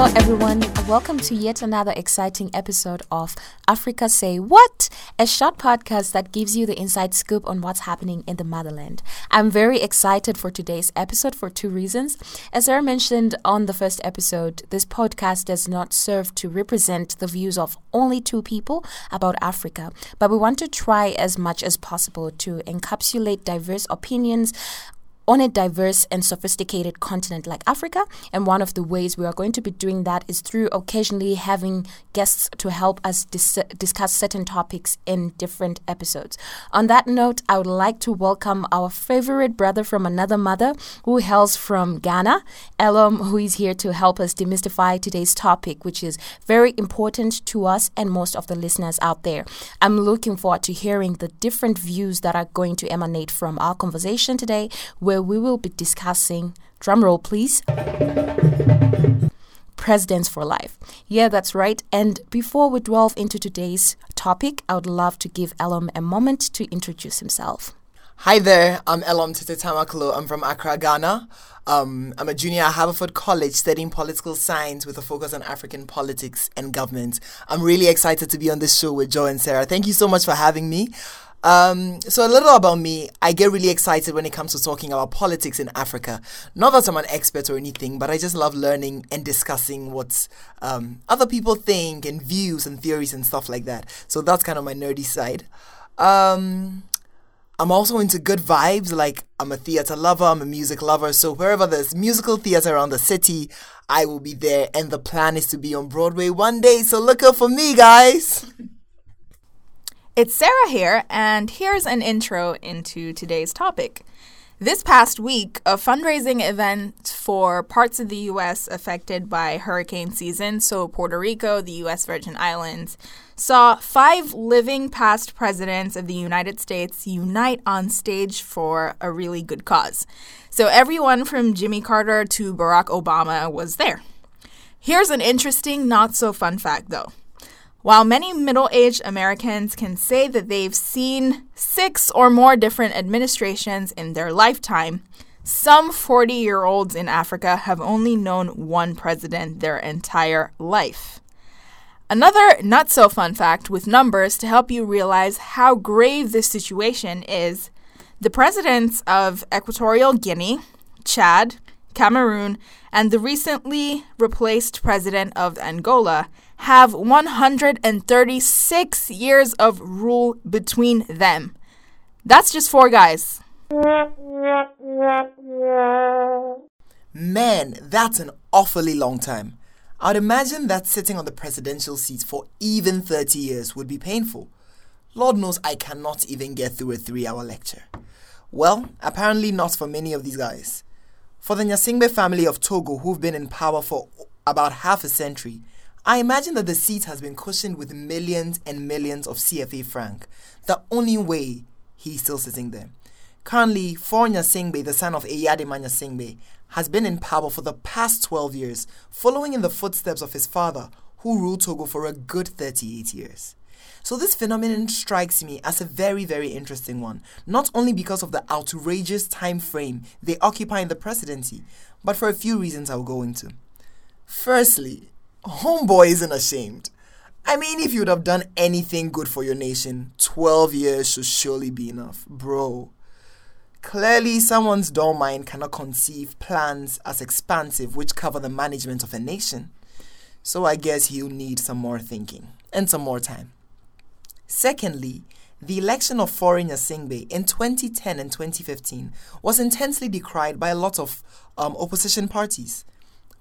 Hello, everyone. Welcome to yet another exciting episode of Africa Say What, a short podcast that gives you the inside scoop on what's happening in the motherland. I'm very excited for today's episode for two reasons. As I mentioned on the first episode, this podcast does not serve to represent the views of only two people about Africa, but we want to try as much as possible to encapsulate diverse opinions on a diverse and sophisticated continent like Africa. And one of the ways we are going to be doing that is through occasionally having guests to help us dis- discuss certain topics in different episodes. On that note, I would like to welcome our favorite brother from another mother who hails from Ghana, Elom, who is here to help us demystify today's topic, which is very important to us and most of the listeners out there. I'm looking forward to hearing the different views that are going to emanate from our conversation today, where we will be discussing, drumroll please, Presidents for Life. Yeah, that's right. And before we delve into today's topic, I would love to give Elom a moment to introduce himself. Hi there, I'm Elom Tetetamaklo. I'm from Accra, Ghana. Um, I'm a junior at Haverford College studying political science with a focus on African politics and government. I'm really excited to be on this show with Joe and Sarah. Thank you so much for having me. Um, so a little about me. I get really excited when it comes to talking about politics in Africa. Not that I'm an expert or anything, but I just love learning and discussing what um, other people think and views and theories and stuff like that. So that's kind of my nerdy side. Um, I'm also into good vibes. Like I'm a theater lover, I'm a music lover. So wherever there's musical theater around the city, I will be there. And the plan is to be on Broadway one day. So look out for me, guys. It's Sarah here, and here's an intro into today's topic. This past week, a fundraising event for parts of the U.S. affected by hurricane season, so Puerto Rico, the U.S. Virgin Islands, saw five living past presidents of the United States unite on stage for a really good cause. So everyone from Jimmy Carter to Barack Obama was there. Here's an interesting, not so fun fact though. While many middle aged Americans can say that they've seen six or more different administrations in their lifetime, some 40 year olds in Africa have only known one president their entire life. Another not so fun fact with numbers to help you realize how grave this situation is the presidents of Equatorial Guinea, Chad, Cameroon, and the recently replaced president of Angola have 136 years of rule between them. That's just four guys. Man, that's an awfully long time. I'd imagine that sitting on the presidential seat for even 30 years would be painful. Lord knows I cannot even get through a three hour lecture. Well, apparently not for many of these guys. For the Gnassingbé family of Togo, who've been in power for about half a century, I imagine that the seat has been cushioned with millions and millions of CFA franc. The only way he's still sitting there. Currently, Faure Gnassingbé, the son of Eyadema Gnassingbé, has been in power for the past 12 years, following in the footsteps of his father, who ruled Togo for a good 38 years. So this phenomenon strikes me as a very, very interesting one, not only because of the outrageous time frame they occupy in the presidency, but for a few reasons I'll go into. Firstly, Homeboy isn't ashamed. I mean, if you'd have done anything good for your nation, 12 years should surely be enough. Bro. Clearly, someone's dull mind cannot conceive plans as expansive which cover the management of a nation. So I guess he'll need some more thinking and some more time. Secondly, the election of Faure Gnassingbé in 2010 and 2015 was intensely decried by a lot of um, opposition parties.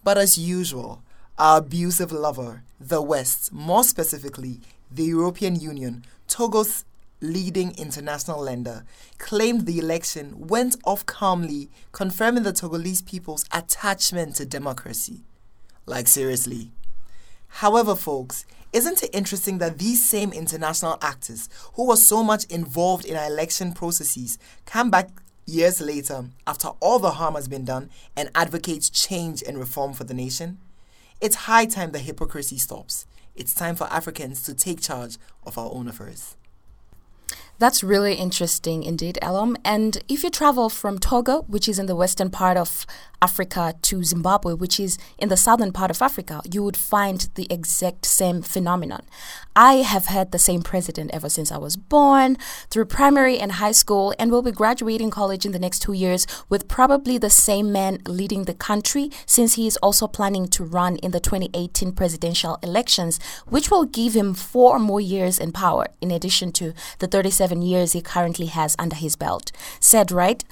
But as usual, our abusive lover, the West, more specifically the European Union, Togo's leading international lender, claimed the election went off calmly, confirming the Togolese people's attachment to democracy. Like, seriously. However, folks, isn't it interesting that these same international actors who were so much involved in our election processes come back years later after all the harm has been done and advocate change and reform for the nation? It's high time the hypocrisy stops. It's time for Africans to take charge of our own affairs. That's really interesting indeed, Elom. And if you travel from Togo, which is in the western part of Africa, to Zimbabwe, which is in the southern part of Africa, you would find the exact same phenomenon. I have had the same president ever since I was born, through primary and high school, and will be graduating college in the next two years with probably the same man leading the country, since he is also planning to run in the 2018 presidential elections, which will give him four more years in power, in addition to the 37 years he currently has under his belt. Sad, right?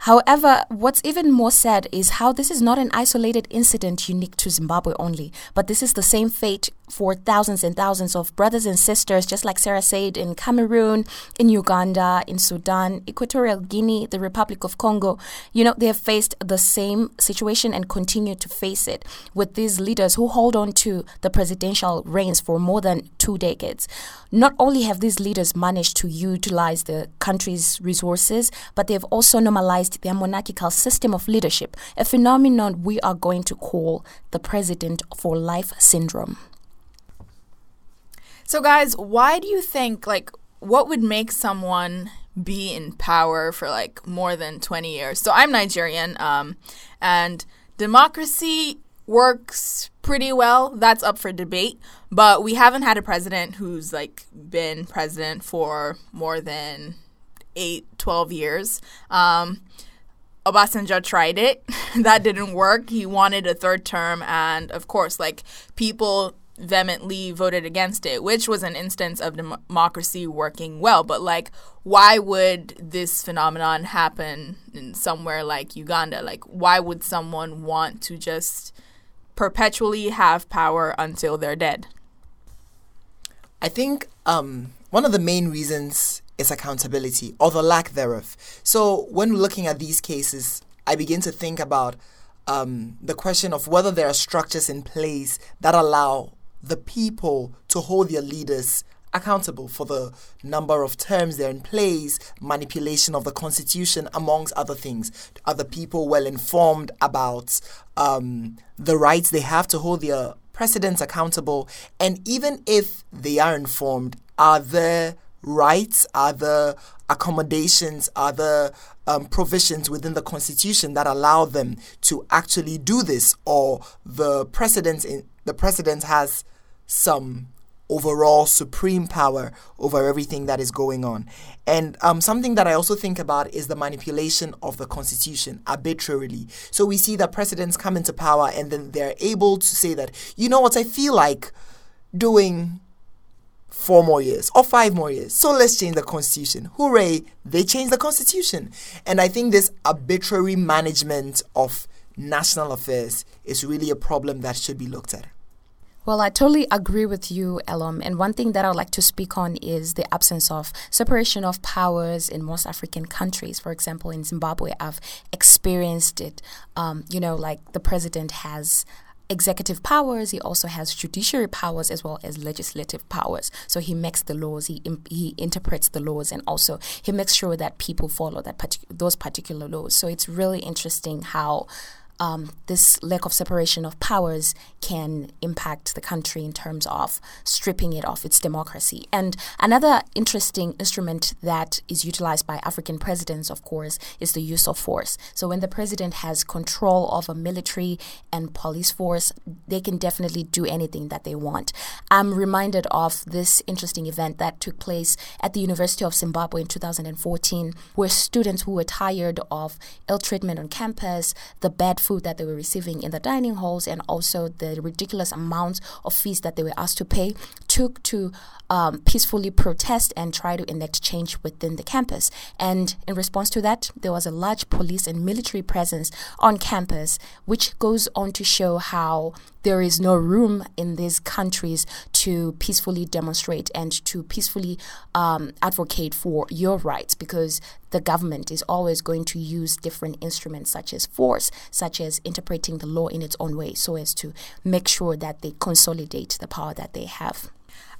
However, what's even more sad is how this is not an isolated incident unique to Zimbabwe only, but this is the same fate for thousands and thousands of brothers and sisters, just like Sarah said, in Cameroon, in Uganda, in Sudan, Equatorial Guinea, the Republic of Congo. You know, they have faced the same situation and continue to face it with these leaders who hold on to the presidential reins for more than two decades. Not only have these leaders managed to utilize the country's resources, but they've also normalized their monarchical system of leadership, a phenomenon we are going to call the president for life syndrome. So, guys, why do you think, like, what would make someone be in power for like more than 20 years? So, I'm Nigerian, um, and democracy works pretty well. That's up for debate. But we haven't had a president who's like been president for more than eight, 12 years. Um, Obasanjo tried it. that didn't work. He wanted a third term. And of course, like people vehemently voted against it, which was an instance of democracy working well. But like, why would this phenomenon happen in somewhere like Uganda? Like, why would someone want to just perpetually have power until they're dead? I think um, one of the main reasons is accountability or the lack thereof. So when looking at these cases, I begin to think about um, the question of whether there are structures in place that allow the people to hold their leaders accountable for the number of terms they're in place, manipulation of the constitution, amongst other things. Are the people well informed about um, the rights they have to hold their presidents accountable? And even if they are informed, are there rights, are there accommodations, are there um, provisions within the constitution that allow them to actually do this, or the president in, the president has some overall supreme power over everything that is going on. And um, something that I also think about is the manipulation of the constitution arbitrarily. So we see that presidents come into power and then they're able to say that, you know what, I feel like doing four more years or five more years. So let's change the constitution. Hooray, they changed the constitution. And I think this arbitrary management of national affairs is really a problem that should be looked at. Well, I totally agree with you, Elom. And one thing that I'd like to speak on is the absence of separation of powers in most African countries. For example, in Zimbabwe, I've experienced it. Um, you know, like the president has executive powers. He also has judiciary powers as well as legislative powers. So he makes the laws he he interprets the laws and also he makes sure that people follow that partic- those particular laws. So it's really interesting how um, this lack of separation of powers can impact the country in terms of stripping it of its democracy. And another interesting instrument that is utilized by African presidents, of course, is the use of force. So when the president has control of a military and police force, they can definitely do anything that they want. I'm reminded of this interesting event that took place at the University of Zimbabwe in 2014, where students who were tired of ill treatment on campus, the bad food that they were receiving in the dining halls and also the ridiculous amounts of fees that they were asked to pay took to um, peacefully protest and try to enact change within the campus. And in response to that, there was a large police and military presence on campus, which goes on to show how there is no room in these countries to peacefully demonstrate and to peacefully um, advocate for your rights because the government is always going to use different instruments such as force, such as interpreting the law in its own way, so as to make sure that they consolidate the power that they have.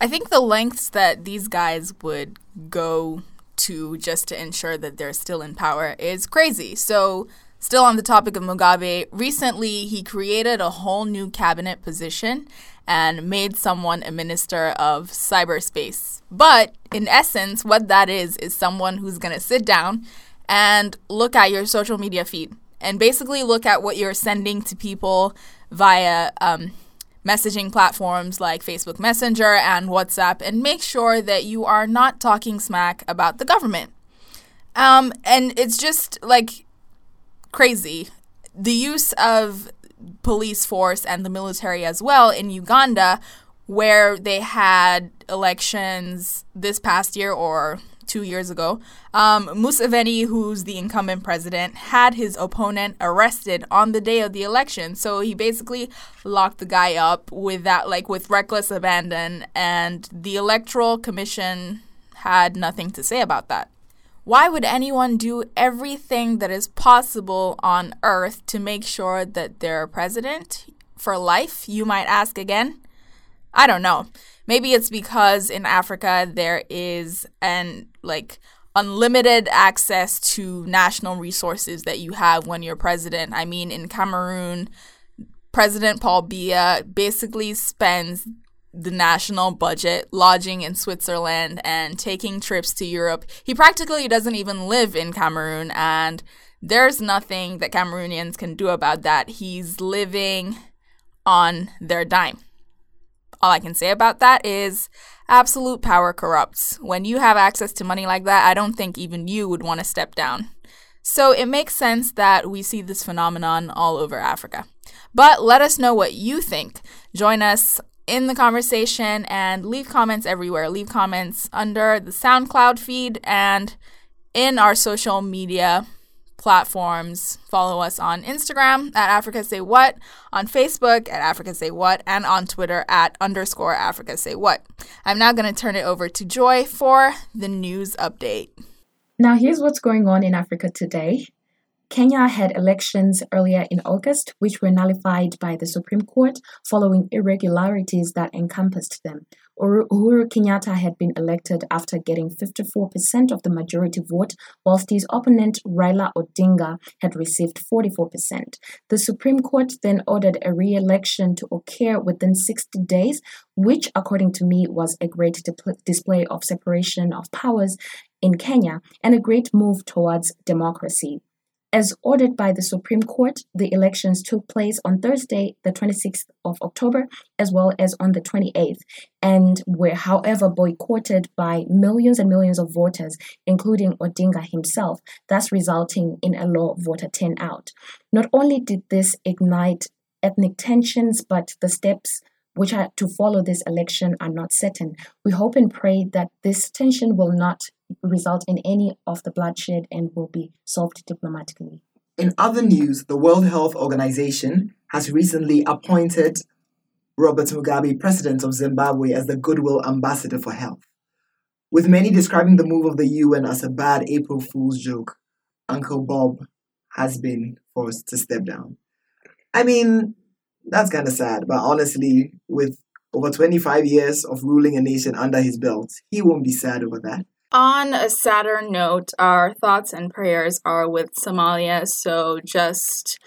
I think the lengths that these guys would go to just to ensure that they're still in power is crazy. So Still on the topic of Mugabe, recently he created a whole new cabinet position and made someone a minister of cyberspace. But in essence, what that is, is someone who's going to sit down and look at your social media feed and basically look at what you're sending to people via um, messaging platforms like Facebook Messenger and WhatsApp and make sure that you are not talking smack about the government. Um, and it's just like crazy. The use of police force and the military as well in Uganda, where they had elections this past year or two years ago. Um, Museveni, who's the incumbent president, had his opponent arrested on the day of the election. So he basically locked the guy up with that, like with reckless abandon, and the Electoral Commission had nothing to say about that. Why would anyone do everything that is possible on earth to make sure that they're president for life, you might ask again? I don't know. Maybe it's because in Africa there is an like unlimited access to national resources that you have when you're president. I mean, in Cameroon, President Paul Biya basically spends the national budget, lodging in Switzerland, and taking trips to Europe. He practically doesn't even live in Cameroon, and there's nothing that Cameroonians can do about that. He's living on their dime. All I can say about that is absolute power corrupts. When you have access to money like that, I don't think even you would want to step down. So it makes sense that we see this phenomenon all over Africa. But let us know what you think. Join us in the conversation and leave comments everywhere. Leave comments under the SoundCloud feed and in our social media platforms. Follow us on Instagram at Africa Say What, on Facebook at Africa Say What, and on Twitter at underscore Africa Say What. I'm now going to turn it over to Joy for the news update. Now, here's what's going on in Africa today. Kenya had elections earlier in August, which were nullified by the Supreme Court following irregularities that encompassed them. Uhuru Kenyatta had been elected after getting 54% of the majority vote, whilst his opponent Raila Odinga had received 44%. The Supreme Court then ordered a re election to occur within 60 days, which, according to me, was a great display of separation of powers in Kenya and a great move towards democracy. As ordered by the Supreme Court, the elections took place on Thursday, the 26th of October, as well as on the 28th, and were, however, boycotted by millions and millions of voters, including Odinga himself, thus resulting in a low voter turnout. Not only did this ignite ethnic tensions, but the steps which are to follow this election are not certain. We hope and pray that this tension will not result in any of the bloodshed and will be solved diplomatically. In other news, the World Health Organization has recently appointed Robert Mugabe, president of Zimbabwe, as the Goodwill Ambassador for Health. With many describing the move of the UN as a bad April Fool's joke, Uncle Bob has been forced to step down. I mean, that's kind of sad, but honestly, with over 25 years of ruling a nation under his belt, he won't be sad over that. On a sadder note, our thoughts and prayers are with Somalia. So, just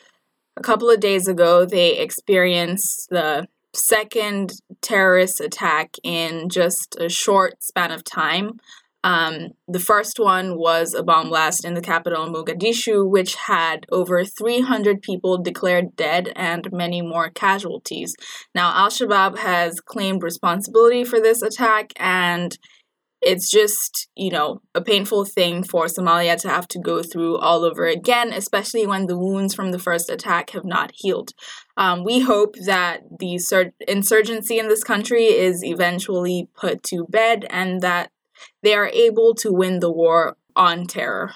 a couple of days ago, they experienced the second terrorist attack in just a short span of time. Um, the first one was a bomb blast in the capital, Mogadishu, which had over 300 people declared dead and many more casualties. Now, Al Shabaab has claimed responsibility for this attack and it's just, you know, a painful thing for Somalia to have to go through all over again, especially when the wounds from the first attack have not healed. Um, we hope that the sur- insurgency in this country is eventually put to bed and that they are able to win the war on terror.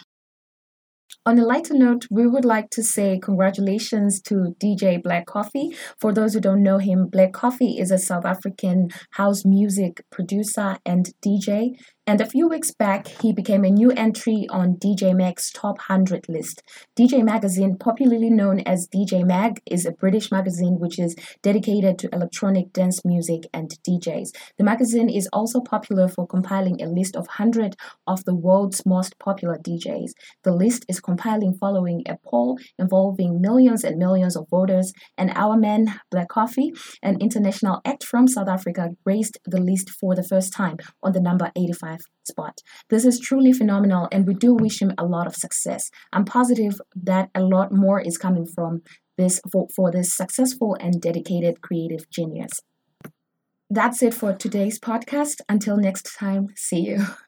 On a lighter note, we would like to say congratulations to DJ Black Coffee. For those who don't know him, Black Coffee is a South African house music producer and DJ. And a few weeks back, he became a new entry on DJ Mag's top 100 list. DJ Magazine, popularly known as DJ Mag, is a British magazine which is dedicated to electronic dance music and DJs. The magazine is also popular for compiling a list of 100 of the world's most popular DJs. The list is compiling following a poll involving millions and millions of voters, and our man, Black Coffee, an international act from South Africa, raised the list for the first time on the number 85 spot. This is truly phenomenal, and we do wish him a lot of success. I'm positive that a lot more is coming from this for, for this successful and dedicated creative genius. That's it for today's podcast. Until next time, see you.